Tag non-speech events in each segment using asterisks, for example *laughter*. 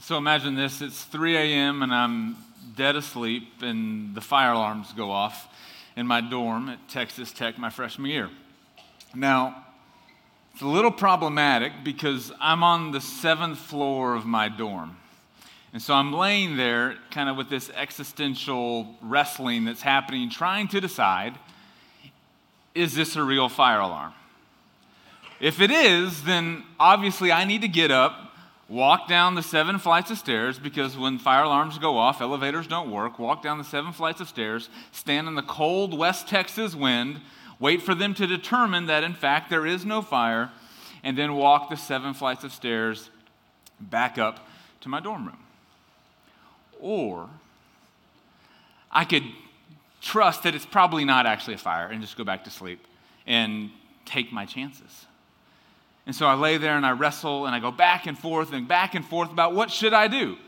So imagine this it's 3 a.m., and I'm dead asleep, and the fire alarms go off in my dorm at Texas Tech my freshman year. Now, it's a little problematic because I'm on the seventh floor of my dorm. And so I'm laying there kind of with this existential wrestling that's happening, trying to decide is this a real fire alarm? If it is, then obviously I need to get up, walk down the seven flights of stairs because when fire alarms go off, elevators don't work. Walk down the seven flights of stairs, stand in the cold West Texas wind, wait for them to determine that in fact there is no fire, and then walk the seven flights of stairs back up to my dorm room. Or I could trust that it's probably not actually a fire and just go back to sleep and take my chances. And so I lay there and I wrestle and I go back and forth and back and forth about what should I do?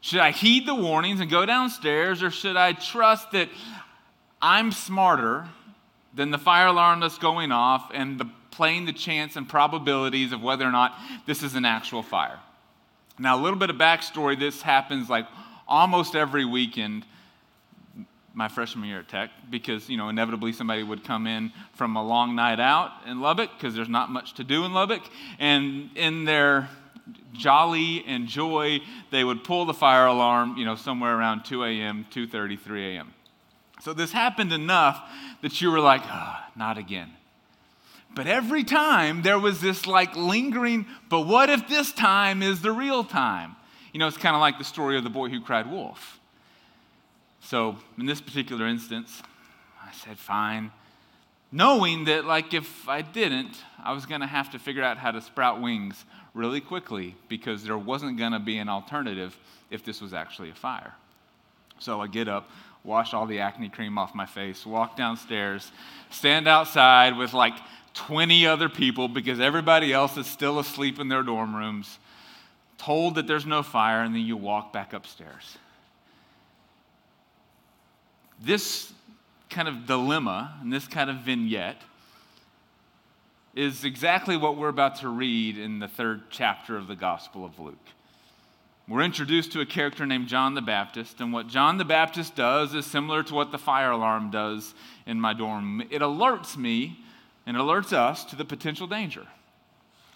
Should I heed the warnings and go downstairs or should I trust that I'm smarter than the fire alarm that's going off and the, playing the chance and probabilities of whether or not this is an actual fire? Now, a little bit of backstory this happens like almost every weekend my freshman year at Tech because, you know, inevitably somebody would come in from a long night out in Lubbock because there's not much to do in Lubbock. And in their jolly and joy, they would pull the fire alarm, you know, somewhere around 2 a.m., 2.30, 3 a.m. So this happened enough that you were like, oh, not again. But every time there was this like lingering, but what if this time is the real time? You know, it's kind of like the story of the boy who cried wolf so in this particular instance, I said, fine. Knowing that, like, if I didn't, I was going to have to figure out how to sprout wings really quickly because there wasn't going to be an alternative if this was actually a fire. So I get up, wash all the acne cream off my face, walk downstairs, stand outside with like 20 other people because everybody else is still asleep in their dorm rooms, told that there's no fire, and then you walk back upstairs this kind of dilemma and this kind of vignette is exactly what we're about to read in the third chapter of the Gospel of Luke. We're introduced to a character named John the Baptist, and what John the Baptist does is similar to what the fire alarm does in my dorm. It alerts me and alerts us to the potential danger.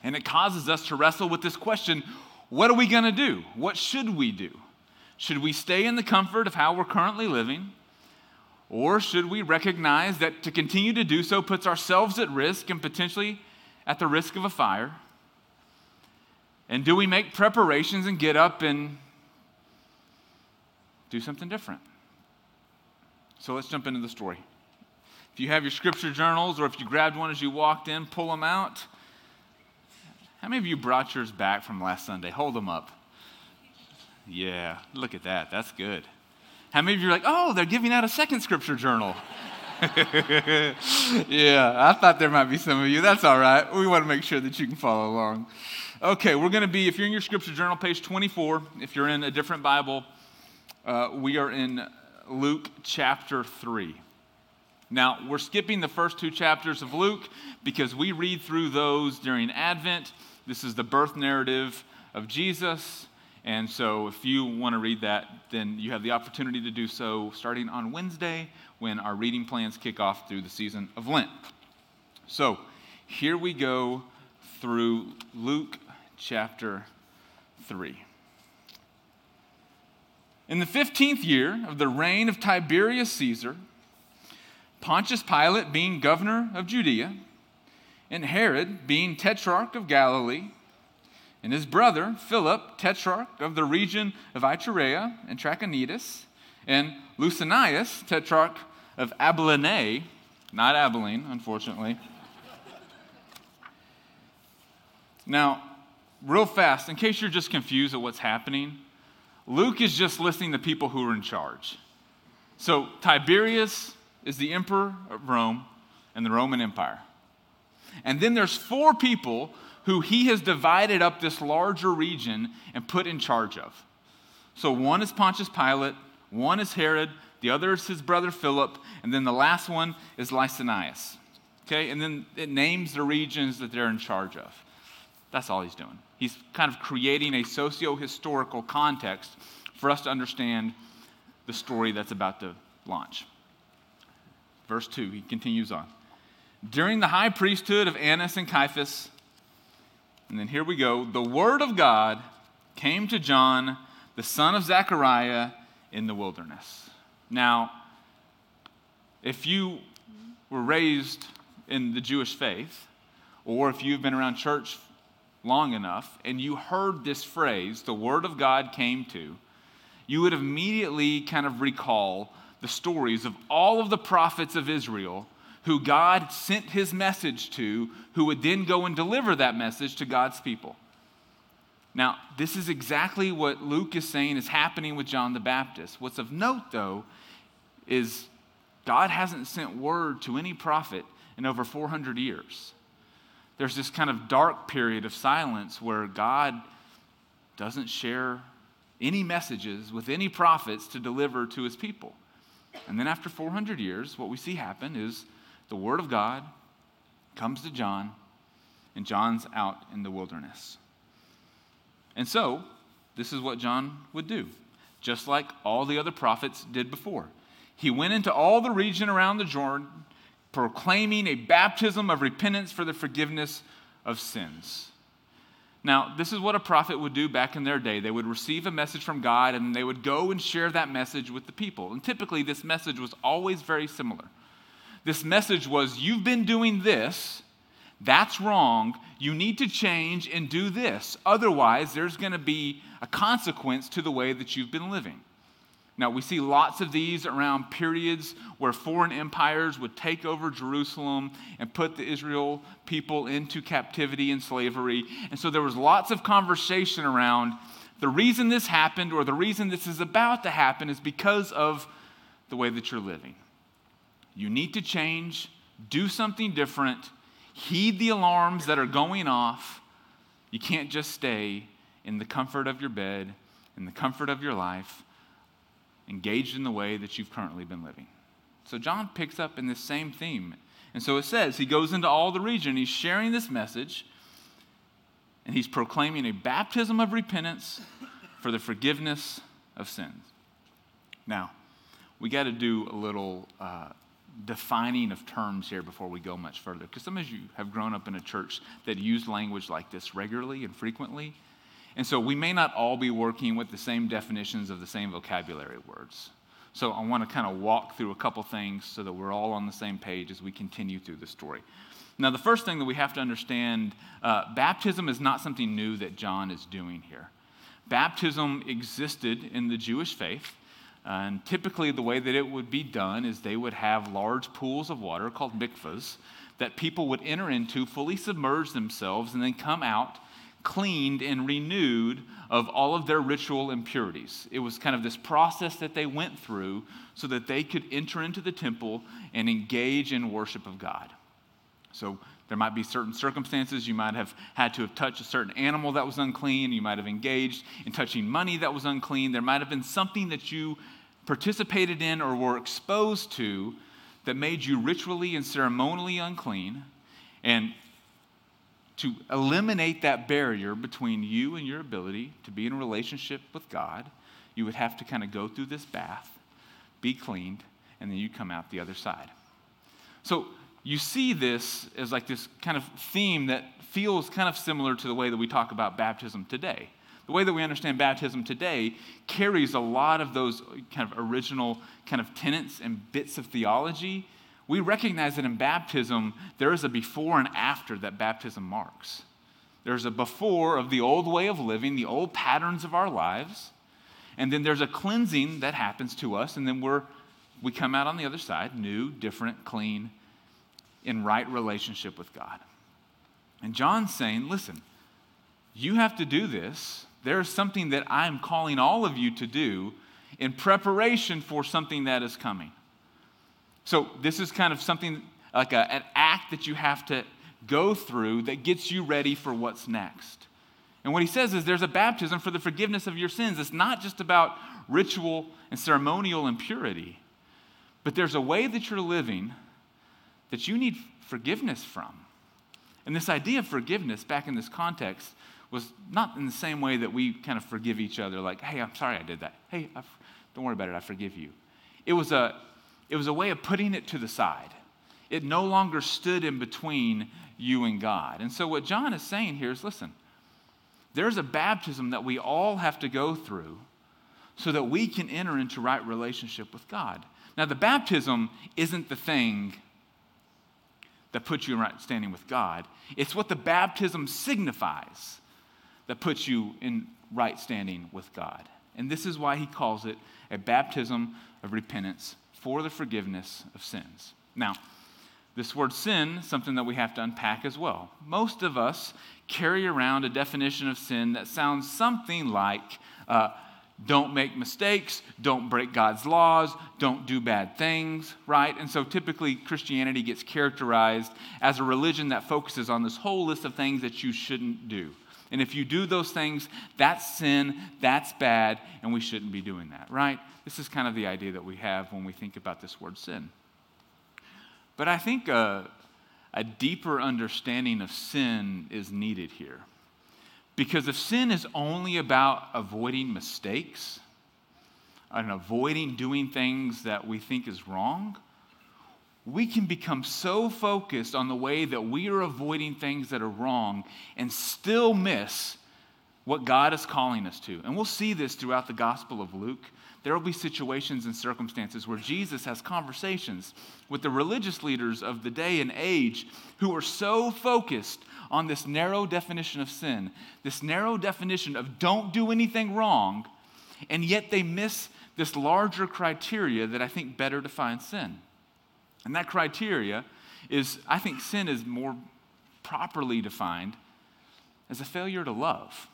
And it causes us to wrestle with this question what are we going to do? What should we do? Should we stay in the comfort of how we're currently living? Or should we recognize that to continue to do so puts ourselves at risk and potentially at the risk of a fire? And do we make preparations and get up and do something different? So let's jump into the story. If you have your scripture journals or if you grabbed one as you walked in, pull them out. How many of you brought yours back from last Sunday? Hold them up. Yeah, look at that. That's good. How many of you are like, oh, they're giving out a second scripture journal? *laughs* yeah, I thought there might be some of you. That's all right. We want to make sure that you can follow along. Okay, we're going to be, if you're in your scripture journal, page 24. If you're in a different Bible, uh, we are in Luke chapter 3. Now, we're skipping the first two chapters of Luke because we read through those during Advent. This is the birth narrative of Jesus. And so, if you want to read that, then you have the opportunity to do so starting on Wednesday when our reading plans kick off through the season of Lent. So, here we go through Luke chapter 3. In the 15th year of the reign of Tiberius Caesar, Pontius Pilate being governor of Judea, and Herod being tetrarch of Galilee, and his brother, Philip, tetrarch of the region of Iturea and Trachonitis, and Lysanias, tetrarch of Abilene, not Abilene, unfortunately. now, real fast, in case you're just confused at what's happening, Luke is just listing the people who are in charge. So, Tiberius is the emperor of Rome and the Roman Empire. And then there's four people who he has divided up this larger region and put in charge of. So one is Pontius Pilate, one is Herod, the other is his brother Philip, and then the last one is Lysanias. Okay, and then it names the regions that they're in charge of. That's all he's doing. He's kind of creating a socio historical context for us to understand the story that's about to launch. Verse 2, he continues on. During the high priesthood of Annas and Caiaphas, and then here we go, the word of God came to John, the son of Zechariah, in the wilderness. Now, if you were raised in the Jewish faith, or if you've been around church long enough and you heard this phrase, the word of God came to, you would immediately kind of recall the stories of all of the prophets of Israel who God sent his message to, who would then go and deliver that message to God's people. Now, this is exactly what Luke is saying is happening with John the Baptist. What's of note, though, is God hasn't sent word to any prophet in over 400 years. There's this kind of dark period of silence where God doesn't share any messages with any prophets to deliver to his people. And then after 400 years, what we see happen is the word of God comes to John, and John's out in the wilderness. And so, this is what John would do, just like all the other prophets did before. He went into all the region around the Jordan, proclaiming a baptism of repentance for the forgiveness of sins. Now, this is what a prophet would do back in their day. They would receive a message from God and they would go and share that message with the people. And typically, this message was always very similar. This message was, You've been doing this, that's wrong. You need to change and do this. Otherwise, there's going to be a consequence to the way that you've been living. Now, we see lots of these around periods where foreign empires would take over Jerusalem and put the Israel people into captivity and slavery. And so there was lots of conversation around the reason this happened or the reason this is about to happen is because of the way that you're living. You need to change, do something different, heed the alarms that are going off. You can't just stay in the comfort of your bed, in the comfort of your life engaged in the way that you've currently been living. So John picks up in this same theme. And so it says he goes into all the region, he's sharing this message, and he's proclaiming a baptism of repentance for the forgiveness of sins. Now, we got to do a little uh, defining of terms here before we go much further, because some of you have grown up in a church that used language like this regularly and frequently. And so we may not all be working with the same definitions of the same vocabulary words. So I want to kind of walk through a couple things so that we're all on the same page as we continue through the story. Now, the first thing that we have to understand uh, baptism is not something new that John is doing here. Baptism existed in the Jewish faith. And typically, the way that it would be done is they would have large pools of water called mikvahs that people would enter into, fully submerge themselves, and then come out cleaned and renewed of all of their ritual impurities. It was kind of this process that they went through so that they could enter into the temple and engage in worship of God. So there might be certain circumstances. You might have had to have touched a certain animal that was unclean. You might have engaged in touching money that was unclean. There might have been something that you participated in or were exposed to that made you ritually and ceremonially unclean. And to eliminate that barrier between you and your ability to be in a relationship with God, you would have to kind of go through this bath, be cleaned, and then you come out the other side. So you see this as like this kind of theme that feels kind of similar to the way that we talk about baptism today. The way that we understand baptism today carries a lot of those kind of original kind of tenets and bits of theology we recognize that in baptism, there is a before and after that baptism marks. There's a before of the old way of living, the old patterns of our lives, and then there's a cleansing that happens to us, and then we're, we come out on the other side, new, different, clean, in right relationship with God. And John's saying, listen, you have to do this. There's something that I'm calling all of you to do in preparation for something that is coming. So, this is kind of something like a, an act that you have to go through that gets you ready for what's next. And what he says is there's a baptism for the forgiveness of your sins. It's not just about ritual and ceremonial impurity, but there's a way that you're living that you need forgiveness from. And this idea of forgiveness, back in this context, was not in the same way that we kind of forgive each other, like, hey, I'm sorry I did that. Hey, don't worry about it, I forgive you. It was, a, it was a way of putting it to the side. It no longer stood in between you and God. And so, what John is saying here is listen, there's a baptism that we all have to go through so that we can enter into right relationship with God. Now, the baptism isn't the thing that puts you in right standing with God, it's what the baptism signifies that puts you in right standing with God. And this is why he calls it a baptism of repentance for the forgiveness of sins. Now, this word sin, something that we have to unpack as well. Most of us carry around a definition of sin that sounds something like uh, don't make mistakes, don't break God's laws, don't do bad things, right? And so typically Christianity gets characterized as a religion that focuses on this whole list of things that you shouldn't do. And if you do those things, that's sin, that's bad, and we shouldn't be doing that, right? This is kind of the idea that we have when we think about this word sin. But I think a, a deeper understanding of sin is needed here. Because if sin is only about avoiding mistakes and avoiding doing things that we think is wrong, we can become so focused on the way that we are avoiding things that are wrong and still miss what God is calling us to. And we'll see this throughout the Gospel of Luke. There will be situations and circumstances where Jesus has conversations with the religious leaders of the day and age who are so focused on this narrow definition of sin, this narrow definition of don't do anything wrong, and yet they miss this larger criteria that I think better defines sin. And that criteria is, I think sin is more properly defined as a failure to love,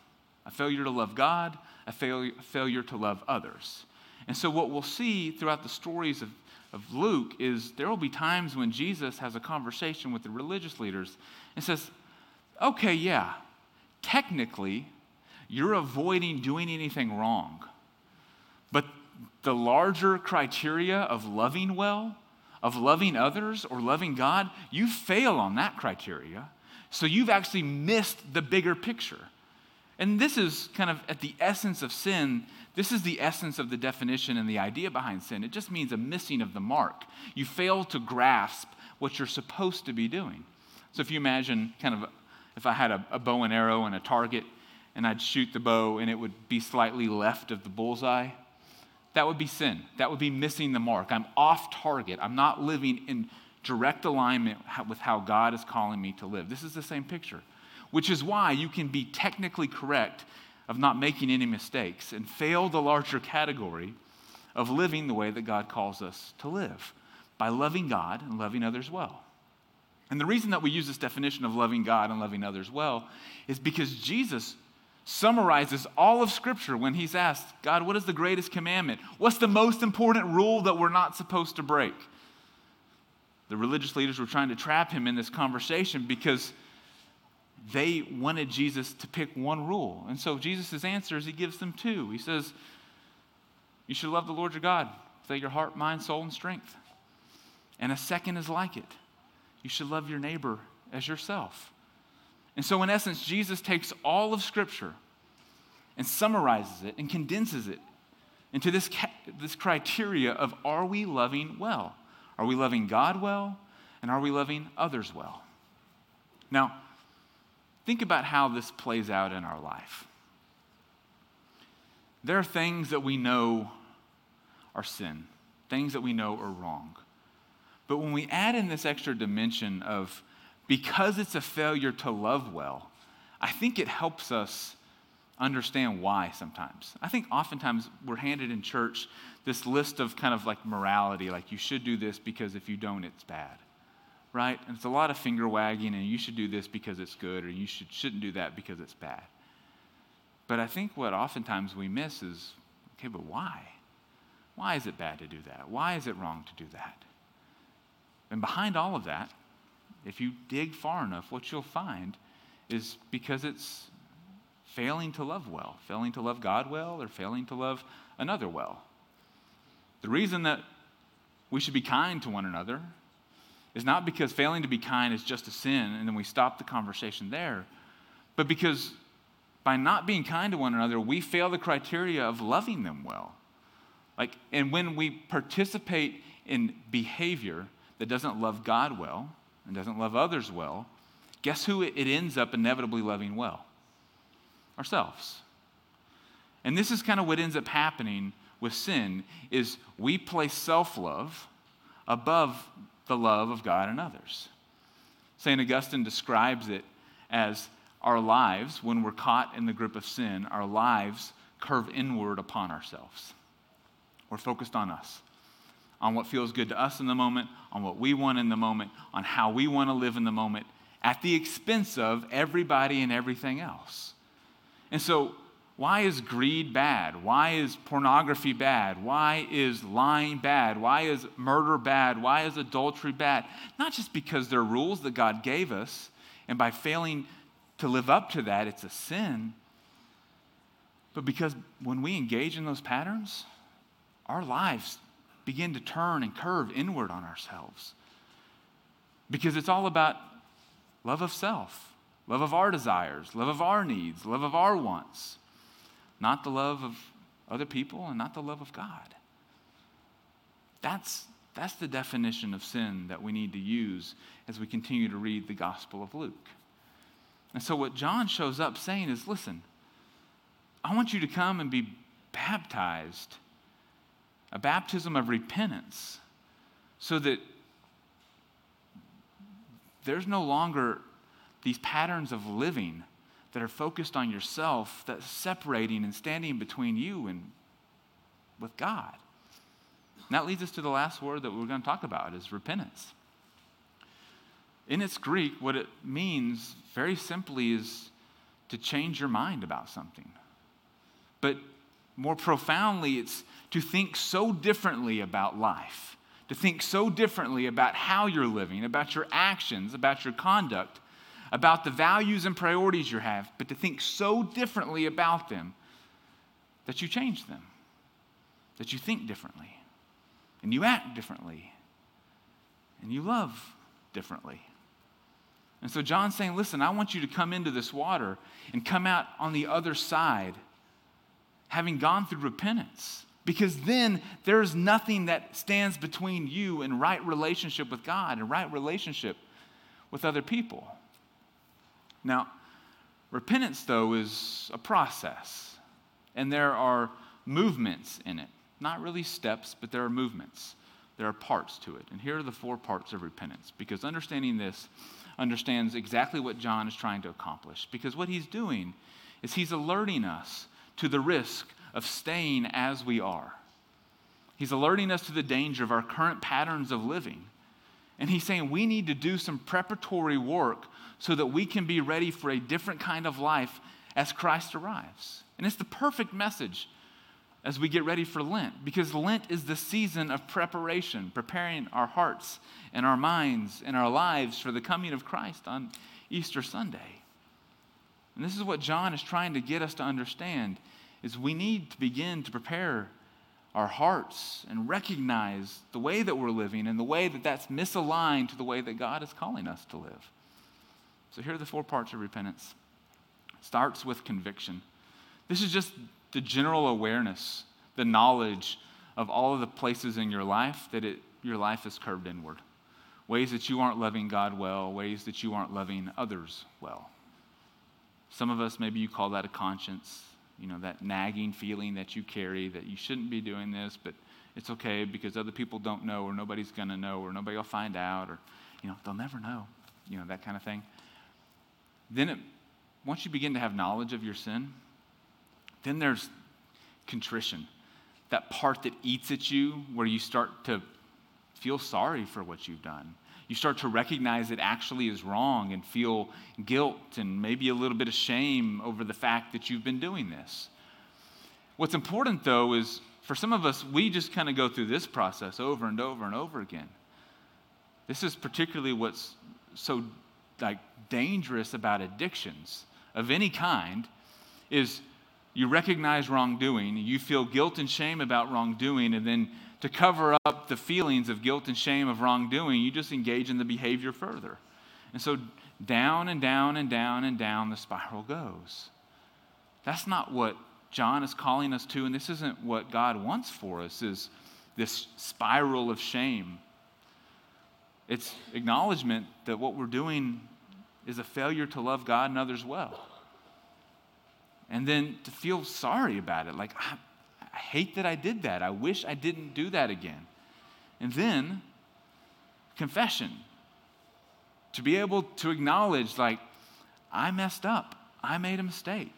a failure to love God, a failure, a failure to love others. And so, what we'll see throughout the stories of, of Luke is there will be times when Jesus has a conversation with the religious leaders and says, Okay, yeah, technically, you're avoiding doing anything wrong. But the larger criteria of loving well, of loving others or loving God, you fail on that criteria. So you've actually missed the bigger picture. And this is kind of at the essence of sin. This is the essence of the definition and the idea behind sin. It just means a missing of the mark. You fail to grasp what you're supposed to be doing. So if you imagine kind of if I had a, a bow and arrow and a target and I'd shoot the bow and it would be slightly left of the bullseye, that would be sin. That would be missing the mark. I'm off target. I'm not living in direct alignment with how God is calling me to live. This is the same picture, which is why you can be technically correct of not making any mistakes and fail the larger category of living the way that God calls us to live by loving God and loving others well. And the reason that we use this definition of loving God and loving others well is because Jesus summarizes all of Scripture when he's asked, God, what is the greatest commandment? What's the most important rule that we're not supposed to break? The religious leaders were trying to trap him in this conversation because they wanted Jesus to pick one rule. And so Jesus' answer is he gives them two. He says, You should love the Lord your God with your heart, mind, soul, and strength. And a second is like it. You should love your neighbor as yourself. And so, in essence, Jesus takes all of Scripture and summarizes it and condenses it into this, this criteria of are we loving well? Are we loving God well? And are we loving others well? Now, think about how this plays out in our life. There are things that we know are sin, things that we know are wrong. But when we add in this extra dimension of because it's a failure to love well, I think it helps us understand why sometimes. I think oftentimes we're handed in church this list of kind of like morality, like you should do this because if you don't, it's bad. Right? And it's a lot of finger wagging, and you should do this because it's good, or you should, shouldn't do that because it's bad. But I think what oftentimes we miss is okay, but why? Why is it bad to do that? Why is it wrong to do that? And behind all of that if you dig far enough, what you'll find is because it's failing to love well, failing to love God well, or failing to love another well. The reason that we should be kind to one another is not because failing to be kind is just a sin and then we stop the conversation there, but because by not being kind to one another, we fail the criteria of loving them well. Like, and when we participate in behavior that doesn't love God well and doesn't love others well, guess who it ends up inevitably loving well? Ourselves. And this is kind of what ends up happening with sin is we place self-love above the love of God and others. St. Augustine describes it as our lives, when we're caught in the grip of sin, our lives curve inward upon ourselves. We're focused on us, on what feels good to us in the moment, on what we want in the moment, on how we want to live in the moment, at the expense of everybody and everything else. And so, why is greed bad? Why is pornography bad? Why is lying bad? Why is murder bad? Why is adultery bad? Not just because they're rules that God gave us, and by failing to live up to that, it's a sin. But because when we engage in those patterns, our lives begin to turn and curve inward on ourselves. Because it's all about love of self, love of our desires, love of our needs, love of our wants, not the love of other people and not the love of God. That's, that's the definition of sin that we need to use as we continue to read the Gospel of Luke. And so, what John shows up saying is listen, I want you to come and be baptized, a baptism of repentance, so that there's no longer these patterns of living that are focused on yourself that's separating and standing between you and with God. And that leads us to the last word that we're going to talk about is repentance. In its Greek, what it means very simply is to change your mind about something. But more profoundly, it's to think so differently about life, to think so differently about how you're living, about your actions, about your conduct, about the values and priorities you have, but to think so differently about them that you change them, that you think differently, and you act differently, and you love differently. And so John's saying, listen, I want you to come into this water and come out on the other side having gone through repentance. Because then there's nothing that stands between you and right relationship with God and right relationship with other people. Now, repentance, though, is a process, and there are movements in it. Not really steps, but there are movements. There are parts to it. And here are the four parts of repentance. Because understanding this, understands exactly what John is trying to accomplish. Because what he's doing is he's alerting us to the risk of staying as we are. He's alerting us to the danger of our current patterns of living. And he's saying we need to do some preparatory work so that we can be ready for a different kind of life as Christ arrives. And it's the perfect message as we get ready for Lent, because Lent is the season of preparation, preparing our hearts and our minds and our lives for the coming of Christ on Easter Sunday. And this is what John is trying to get us to understand is we need to begin to prepare our hearts and recognize the way that we're living and the way that that's misaligned to the way that God is calling us to live. So here are the four parts of repentance. It starts with conviction. This is just the general awareness, the knowledge of all of the places in your life that it, your life is curved inward. Ways that you aren't loving God well, ways that you aren't loving others well. Some of us, maybe you call that a conscience, you know, that nagging feeling that you carry that you shouldn't be doing this, but it's okay because other people don't know or nobody's going to know or nobody will find out or, you know, they'll never know, you know, that kind of thing. Then it, once you begin to have knowledge of your sin, then there's contrition, that part that eats at you where you start to feel sorry for what you've done. You start to recognize it actually is wrong and feel guilt and maybe a little bit of shame over the fact that you've been doing this. What's important though is for some of us, we just kind of go through this process over and over and over again. This is particularly what's so like dangerous about addictions of any kind is you recognize wrongdoing, you feel guilt and shame about wrongdoing, and then to cover up the feelings of guilt and shame of wrongdoing, you just engage in the behavior further. And so down and down and down and down the spiral goes. That's not what John is calling us to, and this isn't what God wants for us, is this spiral of shame. It's acknowledgement that what we're doing is a failure to love God and others well. And then to feel sorry about it, like, hate that I did that. I wish I didn't do that again. And then confession. To be able to acknowledge, like, I messed up, I made a mistake.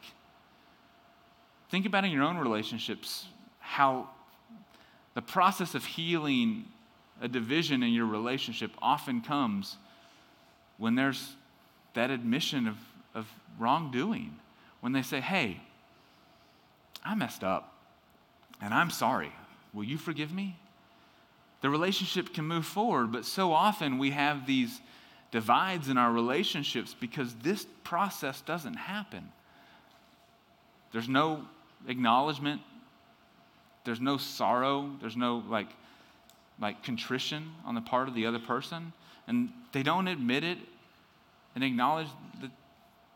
Think about in your own relationships how the process of healing a division in your relationship often comes when there's that admission of, of wrongdoing. When they say, hey, I messed up and I'm sorry. Will you forgive me? The relationship can move forward, but so often we have these divides in our relationships because this process doesn't happen. There's no acknowledgement, there's no sorrow, there's no like like contrition on the part of the other person, and they don't admit it and acknowledge that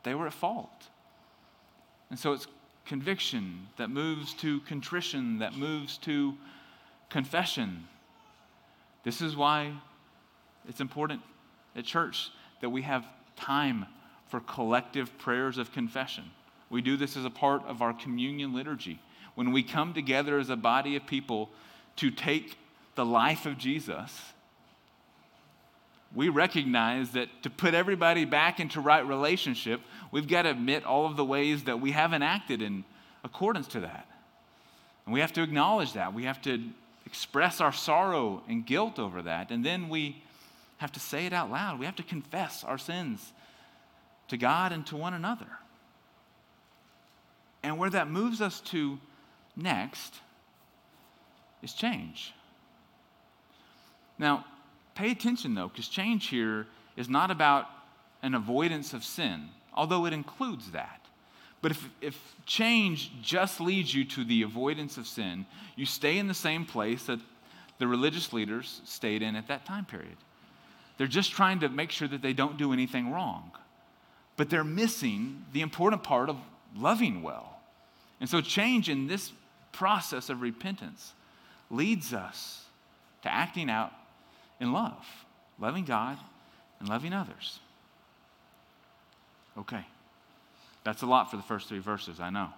they were at fault. And so it's conviction that moves to contrition, that moves to confession. This is why it's important at church that we have time for collective prayers of confession. We do this as a part of our communion liturgy. When we come together as a body of people to take the life of Jesus, we recognize that to put everybody back into right relationship, we've got to admit all of the ways that we haven't acted in accordance to that. And we have to acknowledge that. We have to express our sorrow and guilt over that. And then we have to say it out loud. We have to confess our sins to God and to one another. And where that moves us to next is change. Now, pay attention though, because change here is not about an avoidance of sin, although it includes that. But if, if change just leads you to the avoidance of sin, you stay in the same place that the religious leaders stayed in at that time period. They're just trying to make sure that they don't do anything wrong. But they're missing the important part of loving well. And so, change in this process of repentance leads us to acting out in love, loving God and loving others. Okay. That's a lot for the first three verses, I know.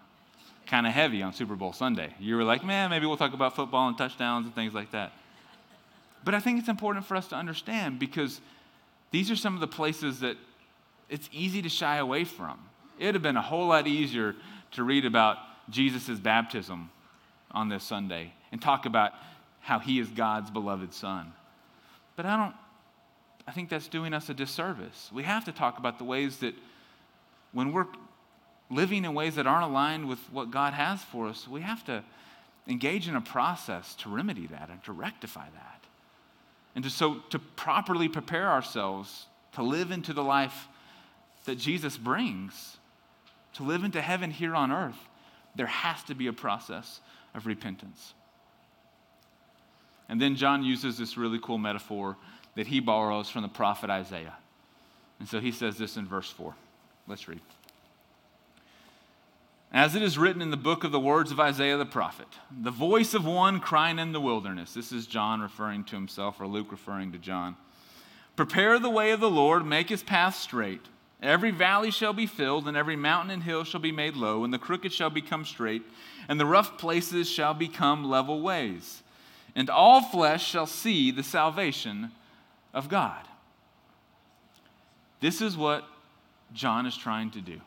Kind of heavy on Super Bowl Sunday. You were like, man, maybe we'll talk about football and touchdowns and things like that. But I think it's important for us to understand because these are some of the places that it's easy to shy away from. It would have been a whole lot easier to read about Jesus' baptism on this Sunday and talk about how he is God's beloved son. But I don't, I think that's doing us a disservice. We have to talk about the ways that when we're living in ways that aren't aligned with what God has for us, we have to engage in a process to remedy that and to rectify that. And to, so to properly prepare ourselves to live into the life that Jesus brings, to live into heaven here on earth, there has to be a process of repentance. And then John uses this really cool metaphor that he borrows from the prophet Isaiah. And so he says this in verse 4. Let's read. As it is written in the book of the words of Isaiah the prophet, the voice of one crying in the wilderness. This is John referring to himself, or Luke referring to John. Prepare the way of the Lord, make his path straight. Every valley shall be filled, and every mountain and hill shall be made low, and the crooked shall become straight, and the rough places shall become level ways. And all flesh shall see the salvation of God. This is what John is trying to do.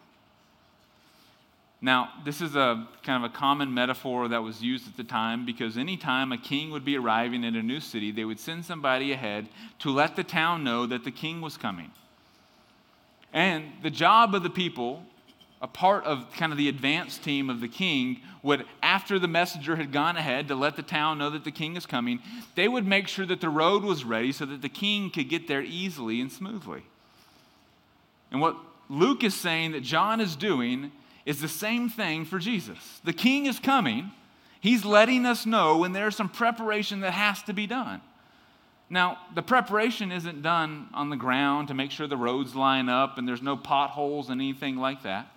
Now, this is a kind of a common metaphor that was used at the time because anytime a king would be arriving in a new city, they would send somebody ahead to let the town know that the king was coming. And the job of the people, a part of kind of the advance team of the king, would, after the messenger had gone ahead to let the town know that the king is coming, they would make sure that the road was ready so that the king could get there easily and smoothly. And what Luke is saying that John is doing is the same thing for Jesus. The king is coming. He's letting us know when there's some preparation that has to be done. Now, the preparation isn't done on the ground to make sure the roads line up and there's no potholes and anything like that.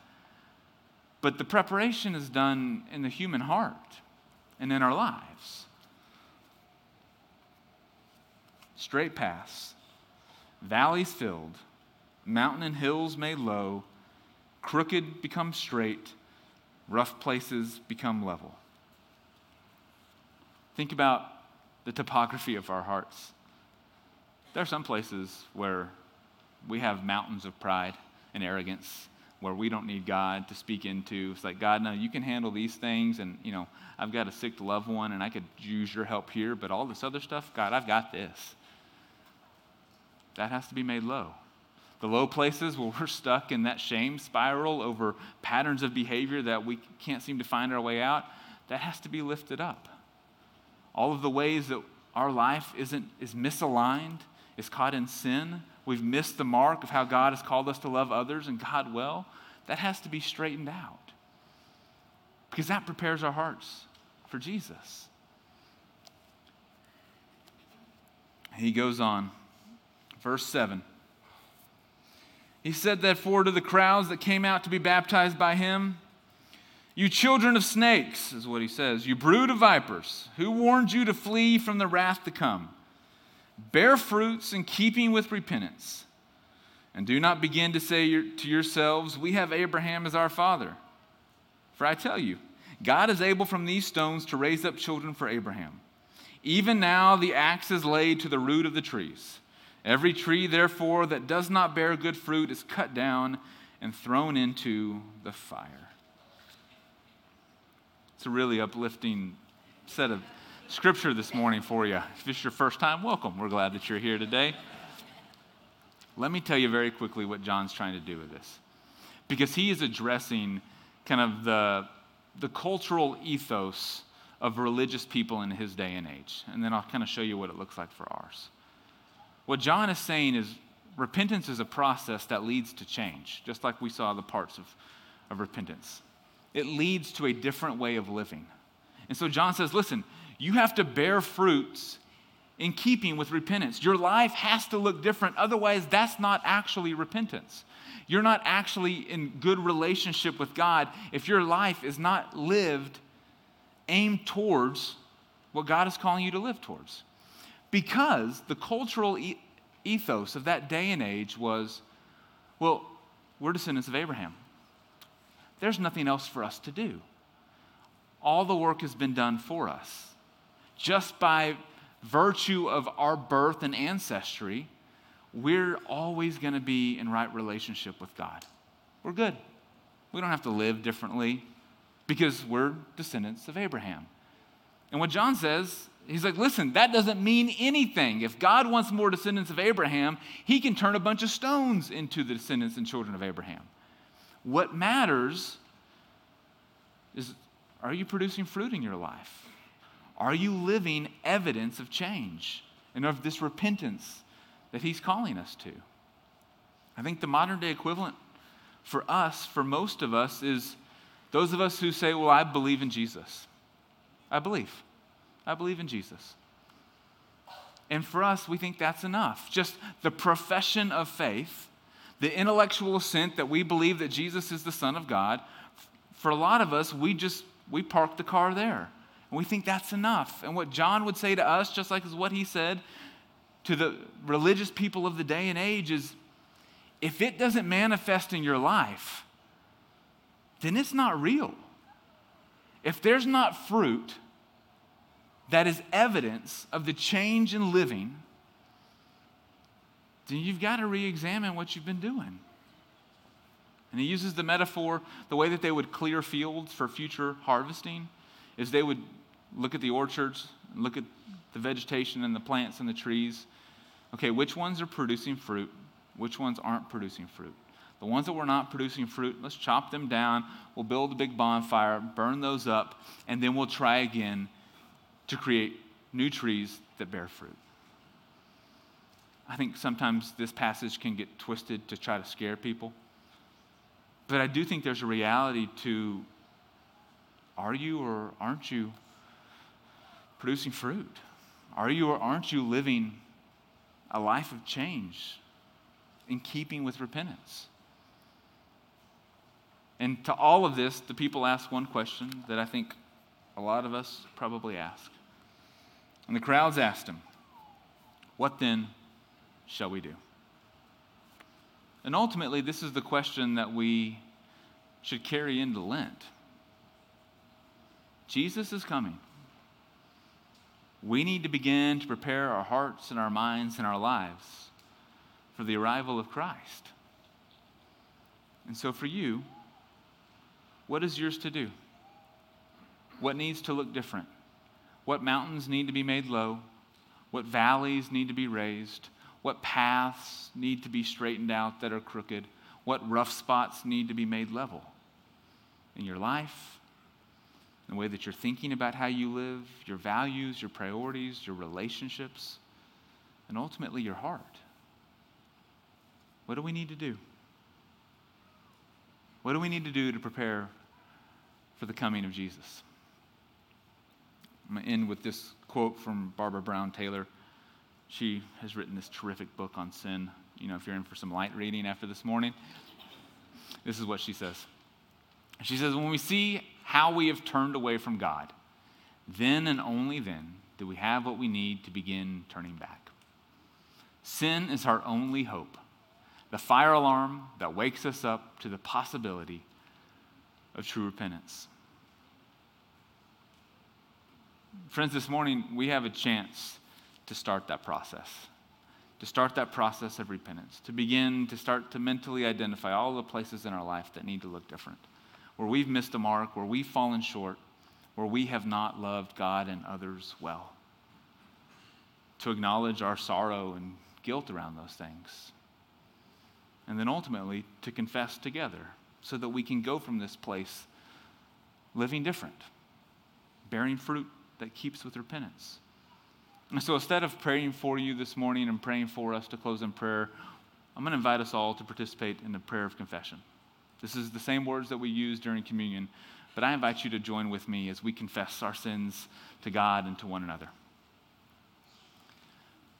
But the preparation is done in the human heart and in our lives. Straight paths, valleys filled, mountain and hills made low, crooked become straight, rough places become level. Think about the topography of our hearts. There are some places where we have mountains of pride and arrogance where we don't need God to speak into. It's like, God, no, you can handle these things, and, you know, I've got a sick loved one, and I could use your help here, but all this other stuff, God, I've got this. That has to be made low. The low places where we're stuck in that shame spiral over patterns of behavior that we can't seem to find our way out, that has to be lifted up. All of the ways that our life isn't, is misaligned, is caught in sin, we've missed the mark of how God has called us to love others and God well, that has to be straightened out. Because that prepares our hearts for Jesus. He goes on, verse 7. He said, Therefore, to the crowds that came out to be baptized by him, You children of snakes, is what he says, you brood of vipers, who warned you to flee from the wrath to come? Bear fruits in keeping with repentance. And do not begin to say to yourselves, We have Abraham as our father. For I tell you, God is able from these stones to raise up children for Abraham. Even now the axe is laid to the root of the trees. Every tree, therefore, that does not bear good fruit is cut down and thrown into the fire. It's a really uplifting set of scripture this morning for you. If this is your first time, welcome. We're glad that you're here today. Let me tell you very quickly what John's trying to do with this. Because he is addressing kind of the, the cultural ethos of religious people in his day and age. And then I'll kind of show you what it looks like for ours. What John is saying is repentance is a process that leads to change, just like we saw the parts of, of repentance. It leads to a different way of living. And so John says, listen, you have to bear fruits in keeping with repentance. Your life has to look different. Otherwise, that's not actually repentance. You're not actually in good relationship with God if your life is not lived aimed towards what God is calling you to live towards. Because the cultural ethos of that day and age was well, we're descendants of Abraham. There's nothing else for us to do. All the work has been done for us just by virtue of our birth and ancestry, we're always going to be in right relationship with God. We're good. We don't have to live differently because we're descendants of Abraham. And what John says, he's like, listen, that doesn't mean anything. If God wants more descendants of Abraham, he can turn a bunch of stones into the descendants and children of Abraham. What matters is are you producing fruit in your life? Are you living evidence of change and of this repentance that he's calling us to? I think the modern day equivalent for us, for most of us, is those of us who say, Well, I believe in Jesus. I believe. I believe in Jesus. And for us, we think that's enough. Just the profession of faith, the intellectual assent that we believe that Jesus is the Son of God. For a lot of us, we just we park the car there. And we think that's enough. And what John would say to us, just like as what he said to the religious people of the day and age, is if it doesn't manifest in your life, then it's not real. If there's not fruit that is evidence of the change in living, then you've got to re examine what you've been doing. And he uses the metaphor, the way that they would clear fields for future harvesting, is they would look at the orchards, look at the vegetation and the plants and the trees. Okay, which ones are producing fruit? Which ones aren't producing fruit? The ones that were not producing fruit, let's chop them down. We'll build a big bonfire, burn those up, and then we'll try again to create new trees that bear fruit. I think sometimes this passage can get twisted to try to scare people. But I do think there's a reality to are you or aren't you producing fruit? Are you or aren't you living a life of change in keeping with repentance? And to all of this, the people ask one question that I think a lot of us probably ask. And the crowds asked him, What then shall we do? And ultimately, this is the question that we should carry into Lent. Jesus is coming. We need to begin to prepare our hearts and our minds and our lives for the arrival of Christ. And so, for you, what is yours to do? What needs to look different? What mountains need to be made low? What valleys need to be raised? What paths need to be straightened out that are crooked? What rough spots need to be made level in your life, the way that you're thinking about how you live, your values, your priorities, your relationships, and ultimately your heart? What do we need to do? What do we need to do to prepare for the coming of Jesus? I'm going to end with this quote from Barbara Brown Taylor. She has written this terrific book on sin. You know, if you're in for some light reading after this morning, this is what she says. She says, When we see how we have turned away from God, then and only then do we have what we need to begin turning back. Sin is our only hope, the fire alarm that wakes us up to the possibility of true repentance. Friends, this morning we have a chance to start that process, to start that process of repentance, to begin to start to mentally identify all the places in our life that need to look different, where we've missed a mark, where we've fallen short, where we have not loved God and others well. To acknowledge our sorrow and guilt around those things. And then ultimately to confess together so that we can go from this place living different, bearing fruit that keeps with repentance. And so instead of praying for you this morning and praying for us to close in prayer, I'm going to invite us all to participate in the prayer of confession. This is the same words that we use during communion, but I invite you to join with me as we confess our sins to God and to one another.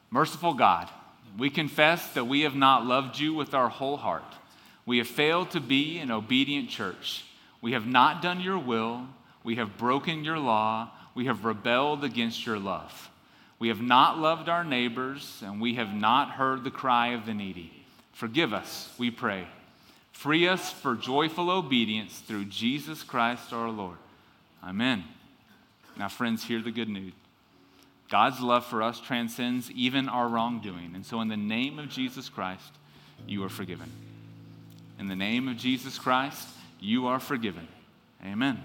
Merciful God, we confess that we have not loved you with our whole heart. We have failed to be an obedient church. We have not done your will. We have broken your law we have rebelled against your love. We have not loved our neighbors, and we have not heard the cry of the needy. Forgive us, we pray. Free us for joyful obedience through Jesus Christ our Lord. Amen. Now, friends, hear the good news. God's love for us transcends even our wrongdoing. And so, in the name of Jesus Christ, you are forgiven. In the name of Jesus Christ, you are forgiven. Amen.